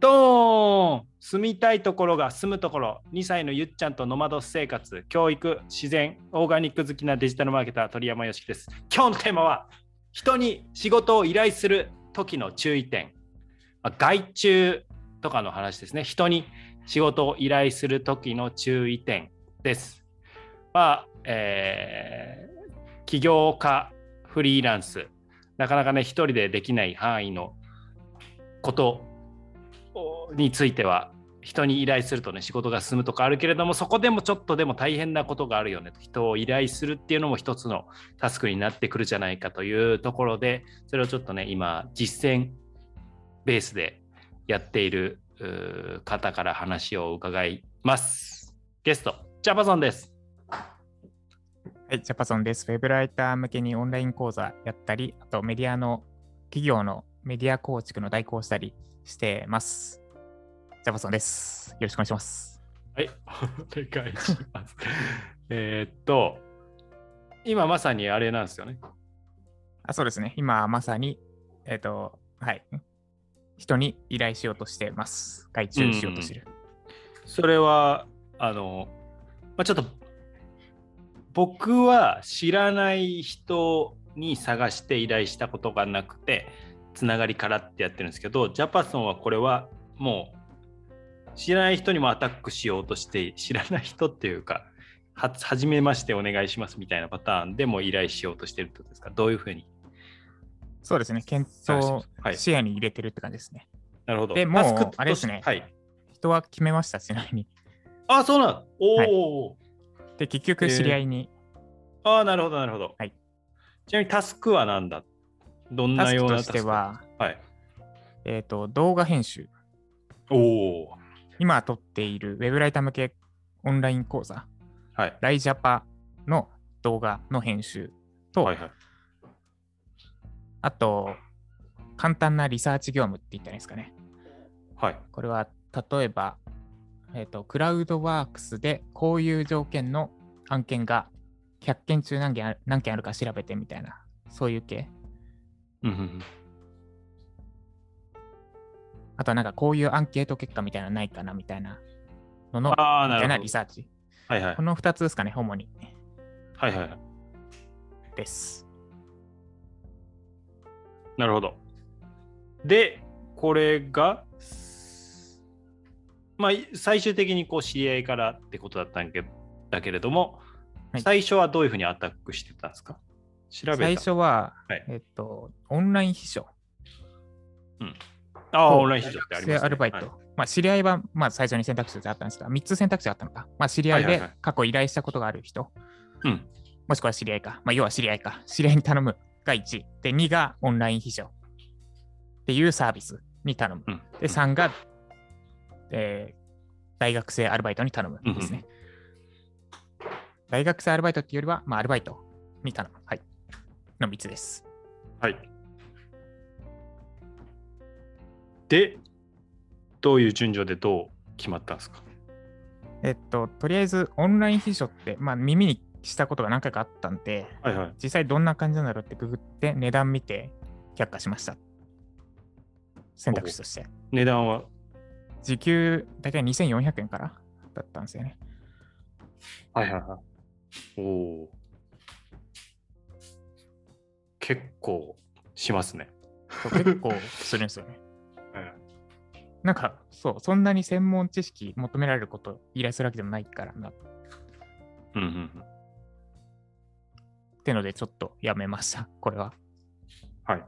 ドーン住みたいところが住むところ。2歳のゆっちゃんとノマド生活。教育自然オーガニック好きなデジタルマーケター鳥山よしきです今日のテーマは人に仕事を依頼する時の注意点、外注とかの話ですね。人に仕事を依頼する時の注意点です。まあ、えー、起業家フリーランス。なかなかね一人でできない範囲のこと。については人に依頼するとね仕事が進むとかあるけれどもそこでもちょっとでも大変なことがあるよね人を依頼するっていうのも一つのタスクになってくるじゃないかというところでそれをちょっとね今実践ベースでやっている方から話を伺います。ゲストジャパソンです。はいジャパソンです。ウェブライター向けにオンライン講座やったりあとメディアの企業のメディア構築の代行したりしてますジャパソンです。よろしくお願いします。はい、お願いします。えっと、今まさにあれなんですよね。あそうですね。今まさに、えっ、ー、と、はい。人に依頼しようとしてます。外注しようとしてる。うん、それは、あの、まあ、ちょっと、僕は知らない人に探して依頼したことがなくて、つながりからってやってるんですけど、ジャパソンはこれはもう知らない人にもアタックしようとして知らない人っていうかはじめましてお願いしますみたいなパターンでも依頼しようとしてるってことですか？どういうふうに？そうですね。検討視野に入れてるって感じですね、なるほど。でもうあれですね、はい、人は決めましたちなみに。あそうなん。おお、はい、で結局知り合いに、えー、ああなるほどなるほど、はい、ちなみにタスクは何だどんなようなタスク？としては、はい、えっ、ー、と動画編集。おお今撮っているウェブライター向けオンライン講座、はい、ライジャパの動画の編集と、はいはい、あと、簡単なリサーチ業務って言ったらいいですかね。はい。これは、例えば、えっ、ー、と、クラウドワークスでこういう条件の案件が100件中何件何件あるか調べてみたいな、そういう系。うんうんあとはなんかこういうアンケート結果みたいなのないかなみたいなのの、みたいなリサーチ。はいはい。この2つですかね、主に。はいはい。です。なるほど。で、これが、まあ、最終的にこう知り合いからってことだったんけだけれども、はい、最初はどういうふうにアタックしてたんですか？調べ最初は、はい、えっと、オンライン秘書。うん。ああ、オンライン市場ってあります、ね、アルバイト。はい、まあ、知り合いは、まあ、最初に選択肢としてあったんですが、3つ選択肢があったのか。まあ、知り合いで過去依頼したことがある人。うん。もしくは知り合いか。まあ、要は知り合いか。知り合いに頼むが1。で、2がオンライン秘書。っていうサービスに頼む。うん、で、3が、えー、大学生アルバイトに頼むですね。うん、大学生アルバイトっていうよりは、まあ、アルバイトに頼む。はい。の3つです。はい。で、どういう順序でどう決まったんですか？えっと、とりあえずオンライン秘書って、まあ、耳にしたことが何回かあったんで、はいはい、実際どんな感じなんだろうってググって値段見て却下しました。選択肢として。値段は？時給大体2400円からだったんですよね。はいはいはい。おお。結構しますね。結構するんですよね。なんか、そう、そんなに専門知識求められること依頼するわけでもないからな。うんうんうん。ってので、ちょっとやめました、これは。はい。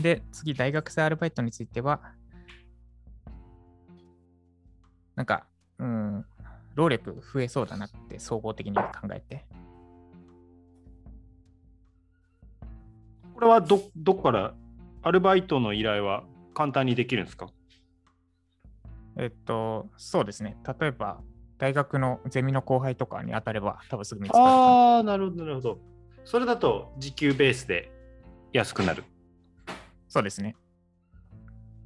で、次、大学生アルバイトについては、なんか、うん、労力増えそうだなって総合的に考えて。これはど、どこからアルバイトの依頼は簡単にできるんですか？えっと、そうですね。例えば、大学のゼミの後輩とかに当たれば、多分すぐ見つかる。ああ、なるほど、なるほど。それだと時給ベースで安くなる？そうですね。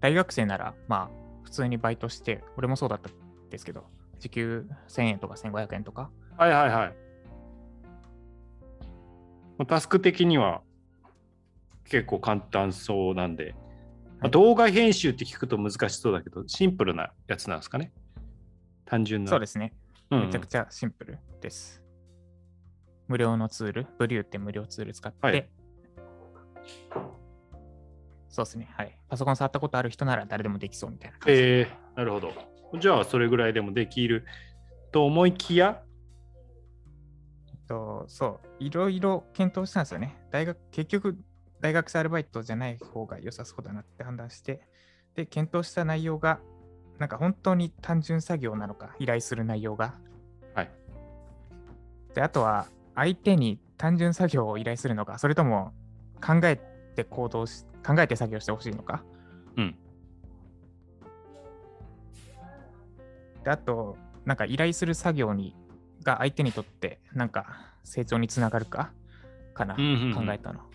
大学生なら、まあ、普通にバイトして、俺もそうだったんですけど、時給1000円とか1500円とか。はいはいはい。タスク的には結構簡単そうなんで、まあ動画編集って聞くと難しそうだけど、シンプルなやつなんですかね。単純な。そうですね。うんめちゃくちゃシンプルです。無料のツール、ブリューって無料ツール使って、はいそうですね。はい。パソコン触ったことある人なら誰でもできそうみたいな感じ。えー、なるほど。じゃあ、それぐらいでもできると思いきや、とそう、いろいろ検討したんですよね。大学、結局、大学生アルバイトじゃない方が良さそうだなって判断して、で、検討した内容が、なんか本当に単純作業なのか、依頼する内容が。はい。で、あとは、相手に単純作業を依頼するのか、それとも考えて行動し、考えて作業してほしいのか。うん。で、あと、なんか依頼する作業にが相手にとって、なんか成長につながるか、かな、考えたの。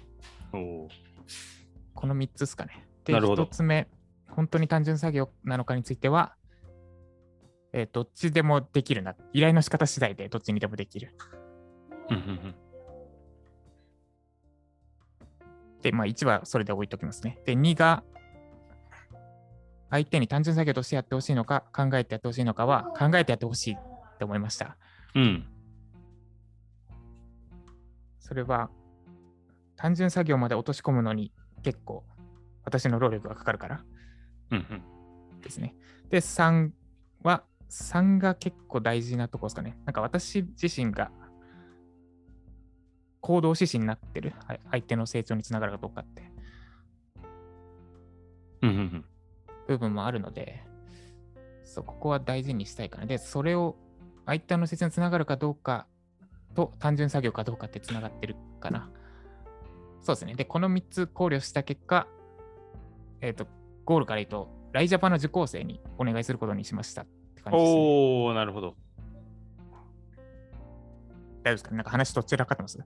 この3つですかね。で、なるほど1つ目、本当に単純作業なのかについては、えーどっちでもできるな。依頼の仕方次第でどっちにでもできる。で、まあ1はそれで置いときますね。で、2が、相手に単純作業としてやってほしいのか、考えてやってほしいのかは、考えてやってほしいって思いました。うん。それは、単純作業まで落とし込むのに結構、私の労力がかかるからうんうんですね。で、3は、3が結構大事なところですかね。なんか私自身が行動指針になってる、はい相手の成長につながるかどうかってうんうんうん部分もあるので、そう、ここは大事にしたいかな。で、それを相手の成長につながるかどうかと単純作業かどうかってつながってるかな。そうですね。で、この3つ考慮した結果、えっ、と、ゴールから言うと、ライジャパンの受講生にお願いすることにしましたって感じです、ね。おー、なるほど。大丈夫ですか？なんか話どちらかってます？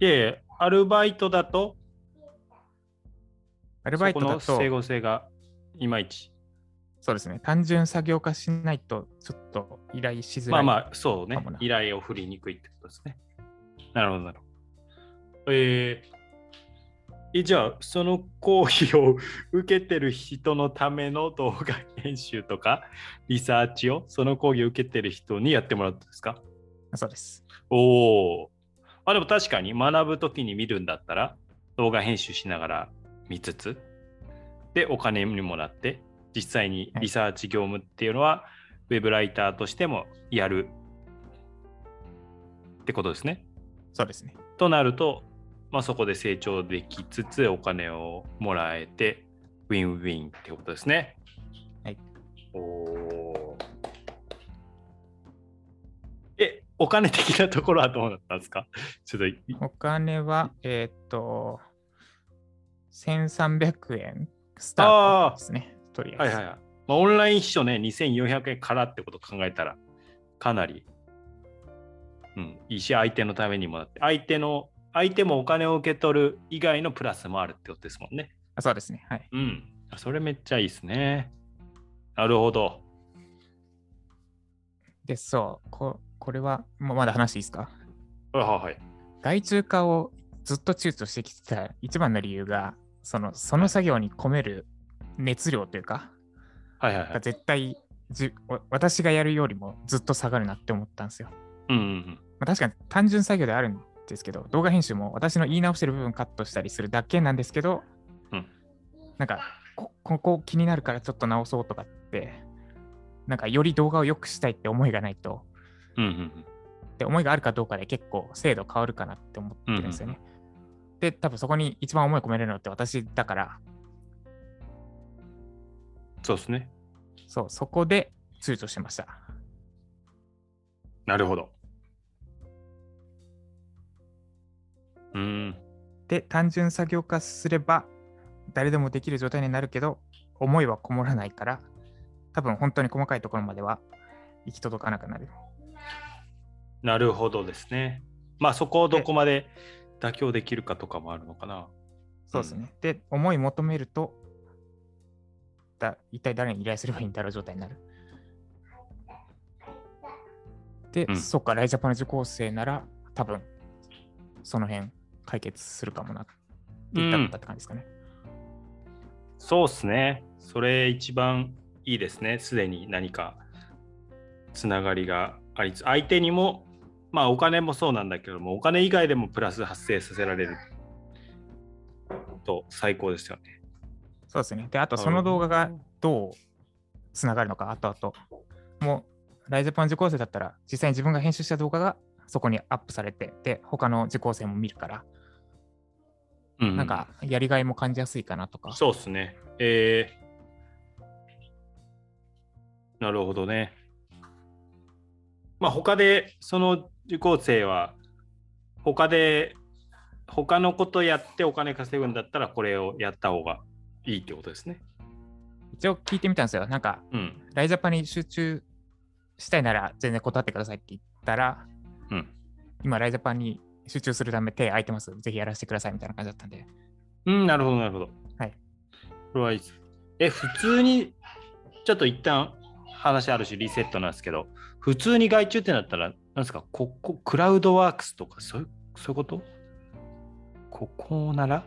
いやいや、アルバイトだと、アルバイトだと、整合性がいまいち。そうですね。単純作業化しないと、ちょっと依頼しづらい。まあまあ、そうね。依頼を振りにくいってことですね。なるほど、なるほど。えーえじゃあ、その講義を受けてる人のための動画編集とか、リサーチを、その講義を受けてる人にやってもらったんですか？そうです。おお。あ、でも確かに学ぶときに見るんだったら、動画編集しながら見つつ、で、お金にもらって、実際にリサーチ業務っていうのは、ウェブライターとしてもやるってことですね。そうですね。となると、まあ、そこで成長できつつ、お金をもらえて、ウィンウィンってことですね。はい。おお。え、お金的なところはどうだったんですか？ちょっとい、お金は、えーっと、1300円スタートですね。とりあえず。はいはいはい。まあ、オンライン秘書ね、2400円からってこと考えたら、かなり、うん、いいし、相手のためにもなって、相手の、相手もお金を受け取る以外のプラスもあるってことですもんね。あそうですね。はい。うん。それめっちゃいいですね。なるほど。で、そう、ここれは、もうまだ話していいですか？はいはいはい。外注化をずっと躊躇してきてた一番の理由が、そのその作業に込める熱量というか、がはいはいはい。絶対じわ私がやるよりもずっと下がるなって思ったんですよ。うんうんまあ、確かに単純作業ではあるんですけど、動画編集も私の言い直してる部分カットしたりするだけなんですけど、うんなんかこ、ここ気になるからちょっと直そうとかって、なんかより動画を良くしたいって思いがないと、うん。うんうんうん。で思いがあるかどうかで結構精度変わるかなって思ってるんですよね。で、多分そこに一番思い込めれるのって私だから、そうですね。そう、そこで躊躇してました。なるほど。うーん。で、単純作業化すれば誰でもできる状態になるけど、思いはこもらないから、多分本当に細かいところまでは行き届かなくなる。なるほどですね。まあそこをどこまで妥協できるかとかもあるのかな。そうですね。で、思い求めると、だ一体誰に依頼すればいいんだろう状態になる。で、うんそっか、ライジャパンの受講生なら、多分その辺解決するかもなって言いたかったって感じですかね。そうっすね。それ一番いいですね。すでに何かつながりがありつ相手にも、まあお金もそうなんだけども、お金以外でもプラス発生させられると最高ですよね。そうですね。で、あとその動画がどうつながるのか、あとあと、もう、ライジャパン受講生だったら、実際に自分が編集した動画がそこにアップされて、で、他の受講生も見るから、うんうんなんか、やりがいも感じやすいかなとか。そうっすね。えー、なるほどね。まあ他でその受講生は他で他のことやってお金稼ぐんだったらこれをやった方がいいってことですね。一応聞いてみたんですよ。なんか、うん。ライジャパに集中したいなら全然断ってくださいって言ったら、うん。今、ライジャパンに集中するため手空いてます。ぜひやらせてくださいみたいな感じだったんで。うん、なるほど、なるほど。はい。これはいいです。え、普通に、ちょっと一旦話あるし、リセットなんですけど、普通に外注ってなったら、なんですか、ここ、クラウドワークスとか、そういうそういうこと？ここなら？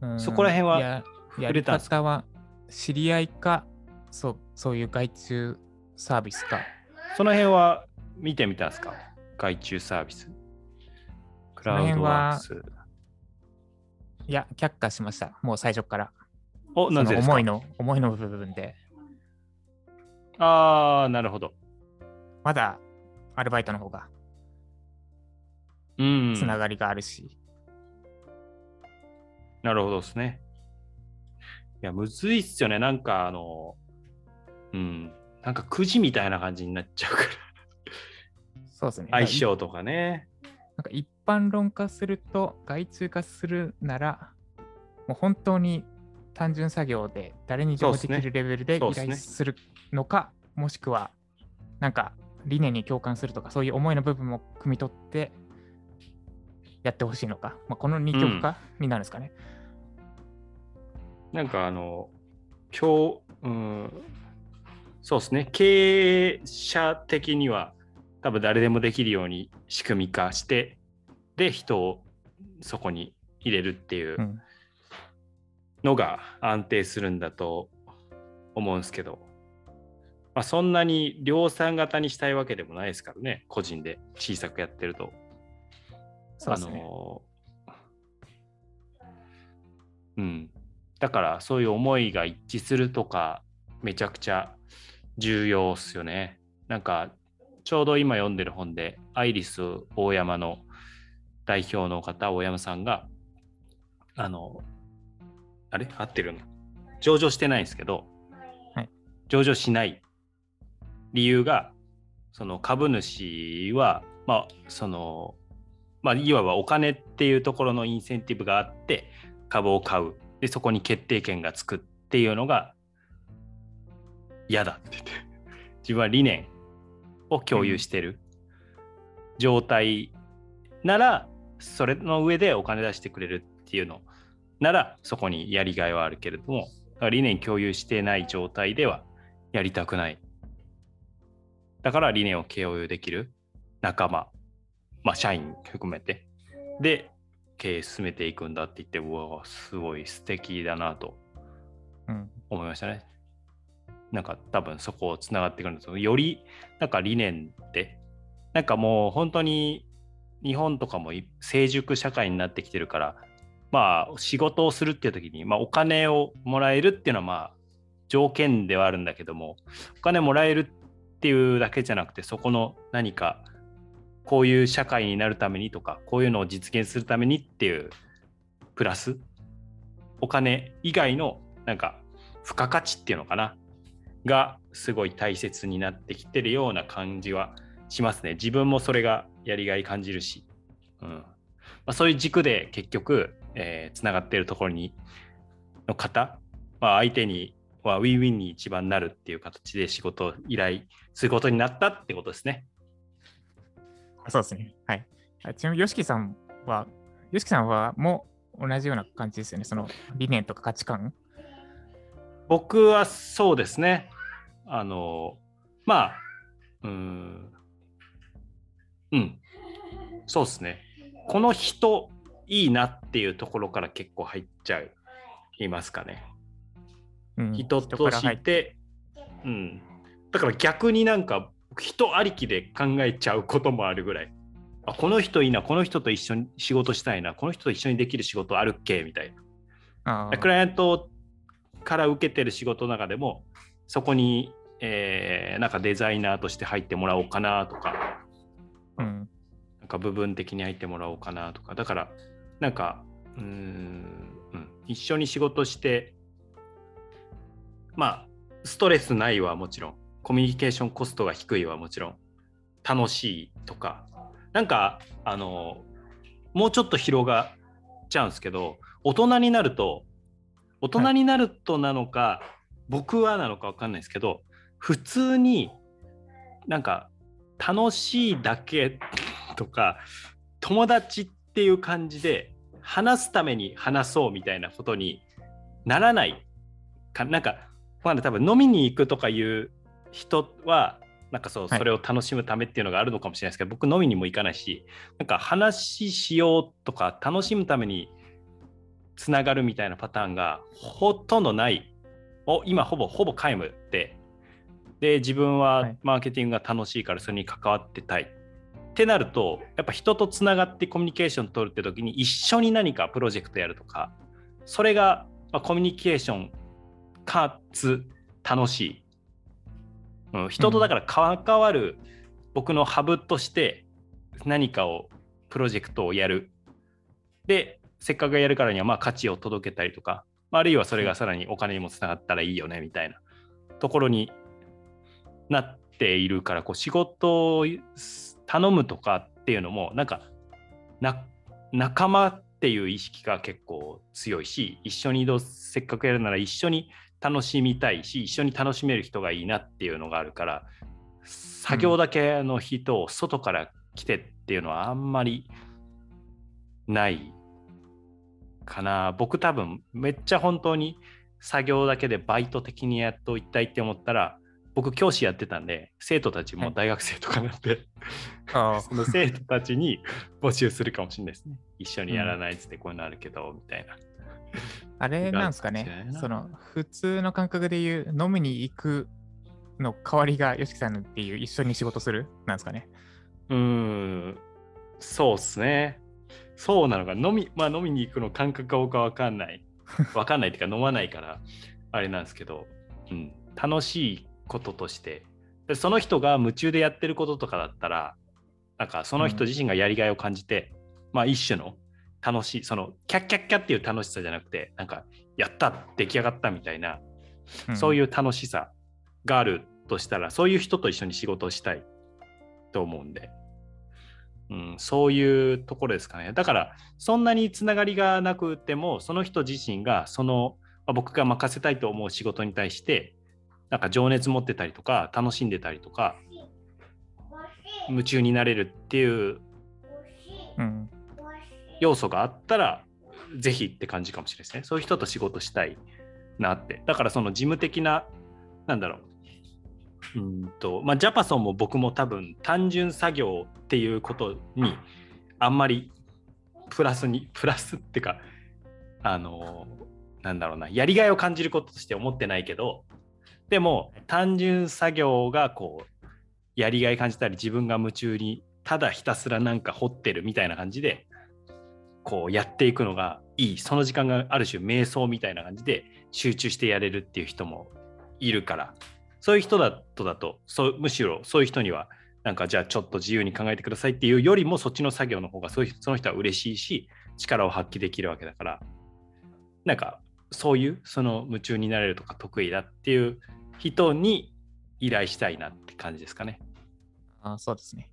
うんそこら辺は触れたんです方は知り合いか、そうそういう外注サービスか。その辺は見てみたんですか？外注サービス。クラウドワークス。いや、却下しました。もう最初から。お、なぜですか？思いの、思いの部分で、ああ、なるほど。まだアルバイトの方がうん。つながりがあるし、なるほどですね。いや、むずいっすよね。なんか、あの、うん。なんかくじみたいな感じになっちゃうから。そうですね。相性とかね。なんか一般論化すると、外注化するなら、もう本当に単純作業で誰にでもできるレベルで依頼するのか、もしくは、なんか理念に共感するとか、そういう思いの部分も汲み取ってやってほしいのか、まあ、この二極化になるんですかね。なんかあの、今日、うん、そうですね。経営者的には多分誰でもできるように仕組み化して、で、人をそこに入れるっていううんのが安定するんだと思うんですけど、まあ、そんなに量産型にしたいわけでもないですからね、個人で小さくやってると。そうですね。あのうん。だからそういう思いが一致するとか、めちゃくちゃ重要っすよね。なんか、ちょうど今読んでる本で、アイリス大山の代表の方、大山さんが、あの、あれ？合ってるの？上場してないんですけど、はい。上場しない理由が、その株主は、まあ、その、まあ、いわばお金っていうところのインセンティブがあって株を買う。でそこに決定権がつくっていうのが嫌だって言って自分は理念を共有してる。状態ならそれの上でお金出してくれるっていうの。ならそこにやりがいはあるけれども理念共有してない状態ではやりたくない。だから理念を共有できる。仲間。まあ、社員含めて、で、経営進めていくんだって言って、うわ、すごい素敵だなとうん。思いましたね。なんか多分そこをつながってくるんですけど、よりなんか理念って、なんかもう本当に日本とかも成熟社会になってきてるから、まあ仕事をするっていう時に、まあお金をもらえるっていうのはまあ条件ではあるんだけども、お金もらえるっていうだけじゃなくて、そこの何かこういう社会になるためにとか、こういうのを実現するためにっていうプラス、お金以外のなんか付加価値っていうのかな、がすごい大切になってきてるような感じはしますね。自分もそれがやりがい感じるし、うんまあ、そういう軸で結局、えー、つながっているところにの方、まあ、相手にはウィンウィンに一番なるっていう形で仕事を依頼することになったってことですね。そうですね。はい。あちなみに、ヨシキさんは、ヨシキさんはもう同じような感じですよね。その理念とか価値観。僕はそうですね。あの、まあ、うーん、うん、そうですね。この人いいなっていうところから結構入っちゃう、いますかね。人として、うん、だから逆になんか人ありきで考えちゃうこともあるぐらい。あこの人いいなこの人と一緒に仕事したいなこの人と一緒にできる仕事あるっけみたいな。クライアントから受けてる仕事の中でもそこに、えー、なんかデザイナーとして入ってもらおうかなとか、うん、なんか部分的に入ってもらおうかなとか。だからなんかうん、うん、一緒に仕事してまあストレスないはもちろん。コミュニケーションコストが低いはもちろん。楽しいとか。なんかあのもうちょっと広がっちゃうんですけど大人になると大人になるとなのか、はい、僕はなのか分かんないですけど普通になんか楽しいだけとか友達っていう感じで話すために話そうみたいなことにならないかなんかまだ多分飲みに行くとかいう人はなんかそうそれを楽しむためっていうのがあるのかもしれないですけど、はい、僕飲みにも行かないしなんか話しようとか楽しむためにつながるみたいなパターンがほとんどないお今ほぼほぼ皆無で。で自分はマーケティングが楽しいからそれに関わってたい、はい、ってなるとやっぱ人とつながってコミュニケーション取るって時に一緒に何かプロジェクトやるとかそれが、まあ、コミュニケーションかつ楽しい、うん、人とだから関わる僕のハブとして何かをプロジェクトをやる。でせっかくやるからにはまあ価値を届けたりとかあるいはそれがさらにお金にもつながったらいいよねみたいなところになっているからこう仕事を頼むとかっていうのもなんか仲間っていう意識が結構強いし一緒に移動せっかくやるなら一緒に楽しみたいし一緒に楽しめる人がいいなっていうのがあるから作業だけの人を外から来てっていうのはあんまりないかな。僕多分めっちゃ本当に作業だけでバイト的にやっといたいって思ったら僕教師やってたんで生徒たちも大学生とかなんで、はい、その生徒たちに募集するかもしれないですね。一緒にやらないっつってこういうのあるけど、うん、みたいな。あれなんですかね。その普通の感覚で言う飲みに行くの代わりが YOSHIKI さんっていう一緒に仕事するなんですかね。うん。そうっすねそうなのか。飲みまあ飲みに行くの感覚かどうかわかんない。わかんないっていうか飲まないからあれなんですけど、うん、楽しいこととして。でその人が夢中でやってることとかだったらなんかその人自身がやりがいを感じて、うん、まあ一種の楽しいそのキャッキャッキャっていう楽しさじゃなくてなんかやった出来上がったみたいな、うん、そういう楽しさがあるとしたらそういう人と一緒に仕事をしたいと思うんで、うん、そういうところですかねだからそんなにつながりがなくてもその人自身がその、まあ、僕が任せたいと思う仕事に対してなんか情熱持ってたりとか楽しんでたりとか夢中になれるっていう要素があったら、ぜひって感じかもしれないですね。そういう人と仕事したいなって。だからその事務的な、なんだろう。うんとまあ、ジャパソンも僕も多分単純作業っていうことにあんまりプラスにプラスっていうかあのなんだろうなやりがいを感じることとして思ってないけどでも単純作業がこうやりがい感じたり自分が夢中にただひたすらなんか掘ってるみたいな感じでこうやっていくのがいい。その時間がある種瞑想みたいな感じで集中してやれるっていう人もいるから。そういう人だとだとそうむしろそういう人にはなんかじゃあちょっと自由に考えてくださいっていうよりもそっちの作業の方がそういうその人は嬉しいし力を発揮できるわけだからなんかそういうその夢中になれるとか得意だっていう人に依頼したいなって感じですかね。あそうですね。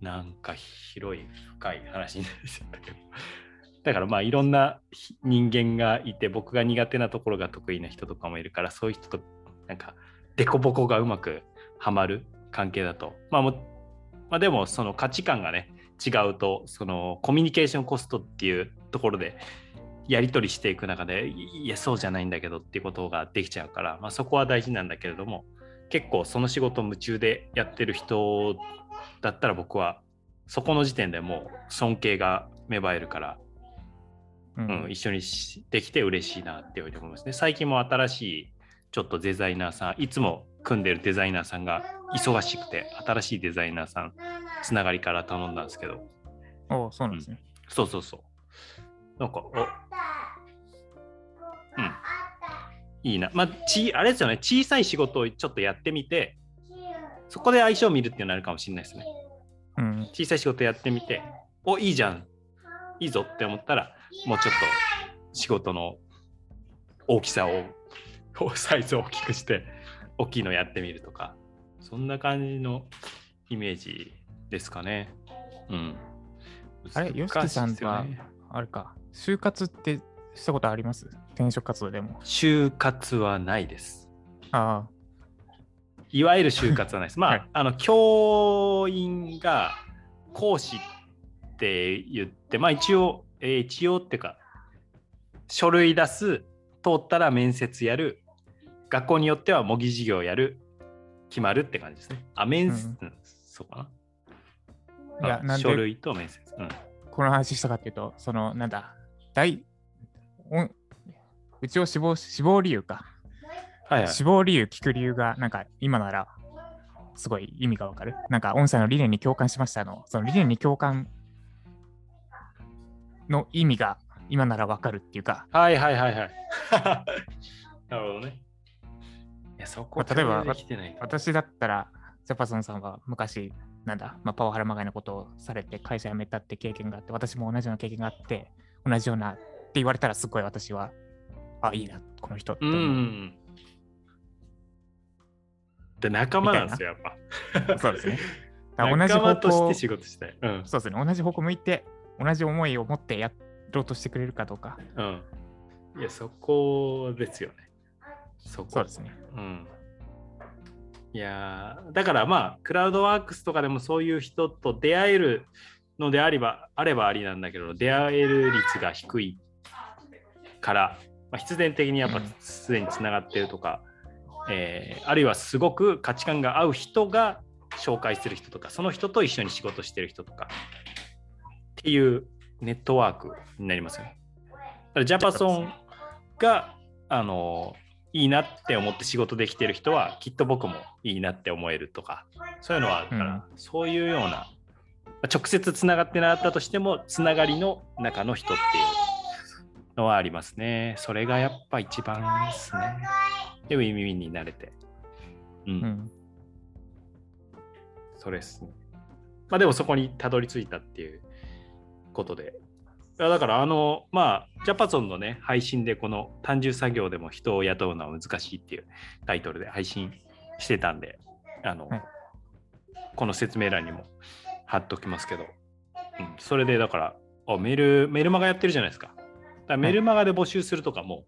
なんか広い深い話になりそうだけど。だからまあいろんな人間がいて僕が苦手なところが得意な人とかもいるからそういう人となんか凸凹がうまくはまる関係だとまあも、まあ、でもその価値観がね違うとそのコミュニケーションコストっていうところでやり取りしていく中でいやそうじゃないんだけどっていうことができちゃうから、まあ、そこは大事なんだけれども結構その仕事を夢中でやってる人だったら僕はそこの時点でもう尊敬が芽生えるからうん、一緒にできて嬉しいなって思いますね。最近も新しいちょっとデザイナーさん、いつも組んでるデザイナーさんが忙しくて、新しいデザイナーさん、つながりから頼んだんですけど、おそうなんですね。そうそうそう。なんか、おうん。いいな。まあ、ち、あれですよね、小さい仕事をちょっとやってみて、そこで相性を見るっていうのになるかもしれないですね。うん。小さい仕事やってみて、お、いいじゃん、いいぞって思ったら、もうちょっと仕事の大きさを、サイズを大きくして、大きいのやってみるとか、そんな感じのイメージですかね。うん。あれ、ヨシキさんは、あれか、就活ってしたことあります？転職活動でも。就活はないです。あいわゆる就活はないです。まあ、はいあの、教員が講師って言って、まあ一応、えー一応っていうか、書類出す、通ったら面接やる、学校によっては模擬授業やる、決まるって感じですね。あ、面接、うんうんそうかあ。いや、な。なんで書類と面接。うん。この話したかっていうと、その、なんだ、大、うちを死亡、死亡理由か。はいはい。死亡理由聞く理由が、なんか今なら、すごい意味がわかる？なんか、音声の理念に共感しましたの、その理念に共感の意味が今ならわかるっていうか、はいはいはいはい。なるほどね。いや、そこまあ例えば私だったら、ジャパソンさんは昔、なんだ、まあ、パワハラまがいのことをされて会社辞めたって経験があって、私も同じような経験があって、同じようなって言われたらすごい私は、あ、いいな、この人ってう思う。ん。で、仲間なんですよ、やっぱ。そうですね。同じ方仲間として向、仕事したい。うん。そうですね、同じ方向向いて、同じ思いを持ってやろうとしてくれるかどうか。うん。いや、そこですよね。そこ。そうですね。うん。いやーだからまあ、クラウドワークスとかでもそういう人と出会えるのであれば、あればありなんだけど、出会える率が低いから、まあ、必然的にやっぱうんすでにつながってるとか、えーあるいはすごく価値観が合う人が紹介する人とか、その人と一緒に仕事してる人とかっていうネットワークになりますよね。だからジャパソンが、あのいいなって思って仕事できてる人はきっと僕もいいなって思えるとかそういうのはあるから、そういうようなまあ直接つながってなかったとしてもつながりの中の人っていうのはありますね。それがやっぱ一番ですね。でウィンウィンになれて。うん、うん。それですね。まあでもそこにたどり着いたっていうことでだからあのまあジャパソンのね配信でこの単純作業でも人を雇うのは難しいっていうタイトルで配信してたんであの、はい。この説明欄にも貼っときますけど、うん、それでだからあメールメルマガやってるじゃないですか。だメルマガで募集するとかも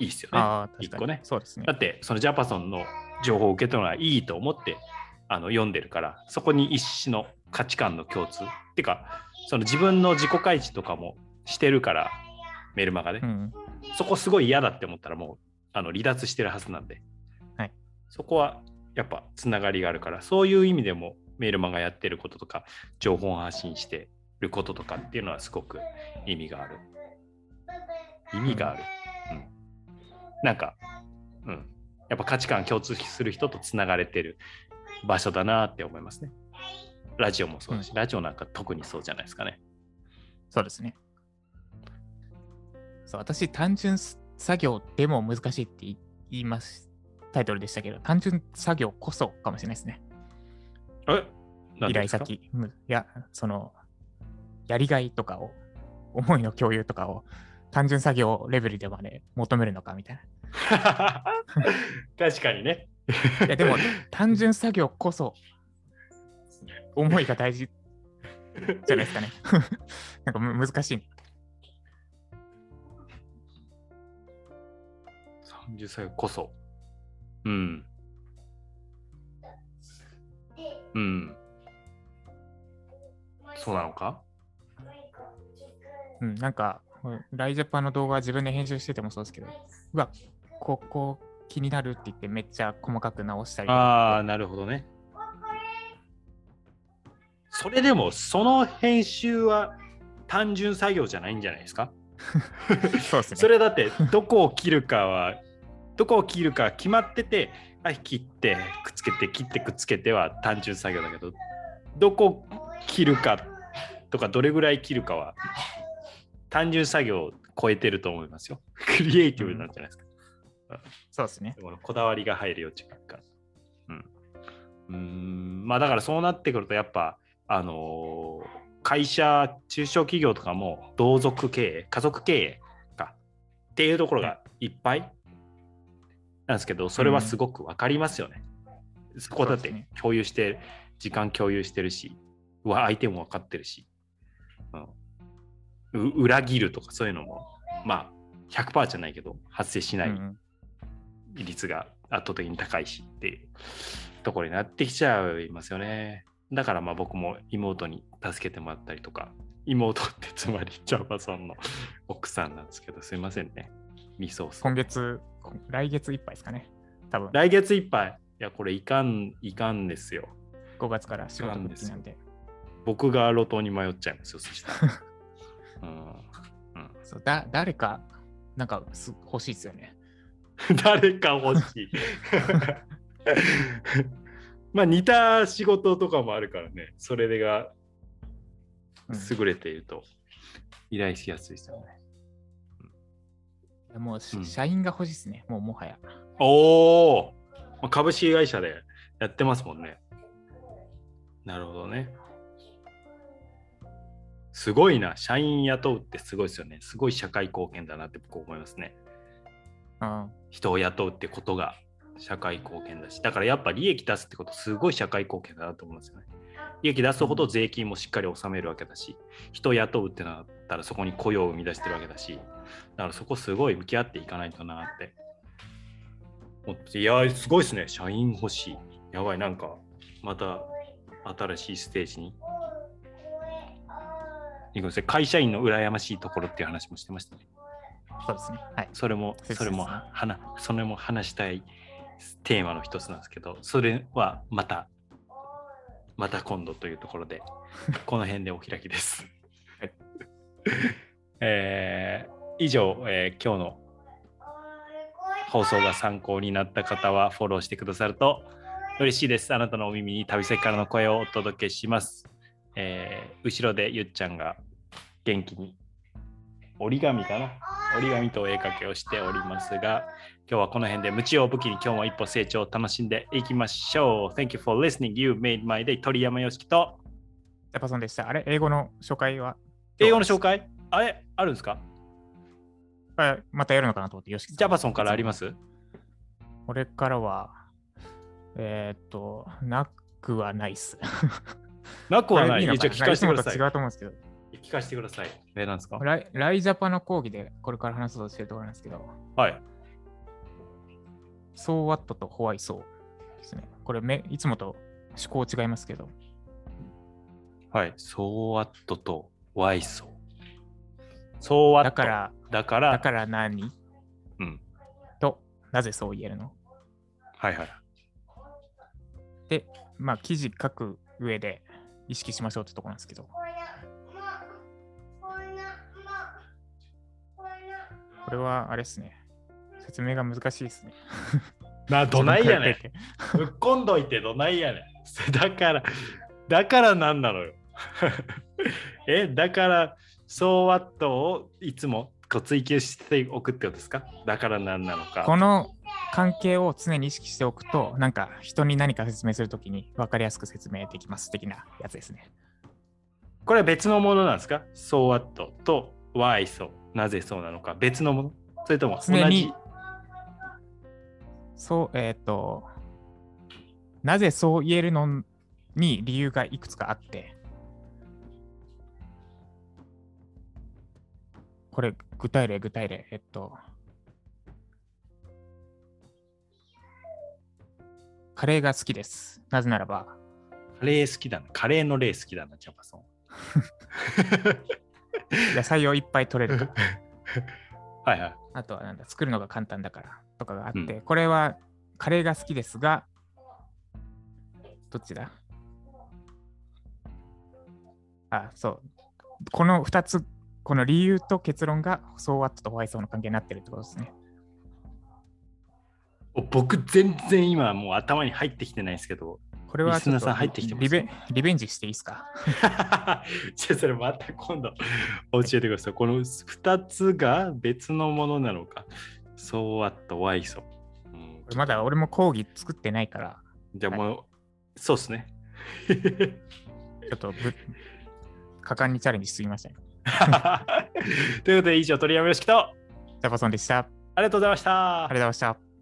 いいっすよね、ああ、確かに。一個ね。そうですね。だ。ってそのジャパソンの情報を受け取るのはいいと思ってあの読んでるからそこに一種の価値観の共通。っていうかその自分の自己開示とかもしてるからメルマガで、うん。そこすごい嫌だって思ったらもうあの離脱してるはずなんで、はい。そこはやっぱつながりがあるからそういう意味でもメルマガやってることとか情報を発信してることとかっていうのはすごく意味がある。意味がある、うん。なんか、うん、やっぱ価値観共通する人とつながれてる場所だなって思いますねラジオもそうだし、ラジオなんか特にそうじゃないですかねそうですね。そう、私、単純作業でも難しいって言います、タイトルでしたけど、単純作業こそかもしれないですね。え？なん依頼先。むいや、その、やりがいとかを、思いの共有とかを、単純作業レベルでまで求めるのかみたい 確かにね。な。いや、でも、単純作業こそ、思いが大事じゃないですかね。なんかむ難しい。30歳こそ。うん。うん。そうなのか？うん、なんか、うんライジャパンの動画自分で編集しててもそうですけど、うわ、ここ気になるって言ってめっちゃ細かく直したりああ、なるほどね。それでも、その編集は単純作業じゃないんじゃないですか？そうですね。それだって、どこを切るかはどこを切るか決まってて、はい、切ってくっつけて切ってくっつけては単純作業だけどどこ切るかとかどれぐらい切るかは単純作業を超えてると思いますよ。クリエイティブなんじゃないですか。そうですね。こだわりが入る余地があるから。うん。うーんまあだからそうなってくるとやっぱあのー会社中小企業とかも同族経営家族経営か。っていうところがいっぱいなんですけどそれはすごく分かりますよね。そこだって共有して時間共有してるし相手も分かってるし、うん、う裏切るとかそういうのもまあ100%じゃないけど発生しないうんうん。率が圧倒的に高いしっていうところになってきちゃいますよね。だからまあ僕も妹に助けてもらったりとか、妹ってつまりジャパソンの奥さんなんですけど、すいませんね。ミソース。今月、来月いっぱいですかね。多分来月いっぱい。いや、これいかん、いかんですよ。5月から仕事復帰なんで。僕が路頭に迷っちゃいますよ、そしたら。うん、そうだ誰か、なんかす欲しいですよね。誰か欲しい。まあ似た仕事とかもあるからね、それがうん優れていると依頼しやすいですよね。もうし、うん社員が欲しいですね。もうもはや。おお株式会社でやってますもんね。なるほどね。すごいな。社員雇うってすごいですよね。すごい社会貢献だなって僕思いますね。うん。人を雇うってことが社会貢献だし。だからやっぱ利益出すってことすごい社会貢献だなと思うんですよね。利益出すほど税金もしっかり納めるわけだし、人を雇うってなったらそこに雇用を生み出してるわけだし、だからそこすごい向き合っていかないとなって。いやー、すごいですね。社員欲しい。やばい、なんかまた新しいステージに。会社員の羨ましいところっていう話もしてましたね。そうですね。はい。それも、それも、なはな、それも話したいテーマの一つなんですけど、それはまた、また今度というところで、この辺でお開きです。はい えー以上、えー今日の放送が参考になった方はフォローしてくださると嬉しいです。あなたのお耳に旅先からの声をお届けします。えー後ろでゆっちゃんが元気に折り紙かな折り紙とお絵かけをしておりますが、今日はこの辺で無知を武器に今日も一歩成長を楽しんでいきましょう。Thank you for listening. You made my day. 鳥山よしきとジャパソンでした。あれ、英語の紹介は？英語の紹介？あれ？あるんですか？あまたやるのかなと思って、よしジャパソンからあります？俺からは、えーっと、なくはないっす。なくはない。これいい聞かせてください違。うと思うんですけど、聞かせてください。え、なんですか？ライライジャパの講義でこれから話そうとしてるところなんですけど、はい。So what と Why So ですね。これめ、いつもと思考違いますけど、はい。So what と Why so? So what? だから、だから、だから何？うん。と、なぜそう言えるの？はいはい。で、まあ、記事書く上で意識しましょうってところなんですけど、れはあれですね。説明が難しいですね。な、どないやねんぶっこんどいてどないやねん。だから、だからなんなのよ。え、だから、そうワットをいつもこう追求しておくってことですか？だからなんなのか。この関係を常に意識しておくと、なんか人に何か説明するときに分かりやすく説明できます的なやつですね。これは別のものなんですか ?So what と Why so? なぜそうなのか別のもの？それとも同じ？そう、えっ、と、なぜそう言えるのに理由がいくつかあって、これ、具体例、具体例、えっと、カレーが好きです。なぜならば、カレー好きだな。カレーのレー好きだな、ジャパソン。野菜をいっぱい取れるから。はいはい。あとはなんだ、作るのが簡単だからとかがあって、うんこれはカレーが好きですが、どっちだ？あ、そう。この2つ、この理由と結論が、そう what と why so の関係になってるってことですね。僕、全然今もう頭に入ってきてないんですけど、これはちょっとリスナーさん入ってきてますリベリベンジしていいですか？じゃあそれまた今度教えてください。この2つが別のものなのか。そうあったワイソ。うんこれまだ俺も講義作ってないから、じゃあもう、そうですね。ちょっとぶ果敢にチャレンジしすぎましたね。ということで以上、鳥山よしきとあジャパソンでした。ありりがとうございましたがとうございました。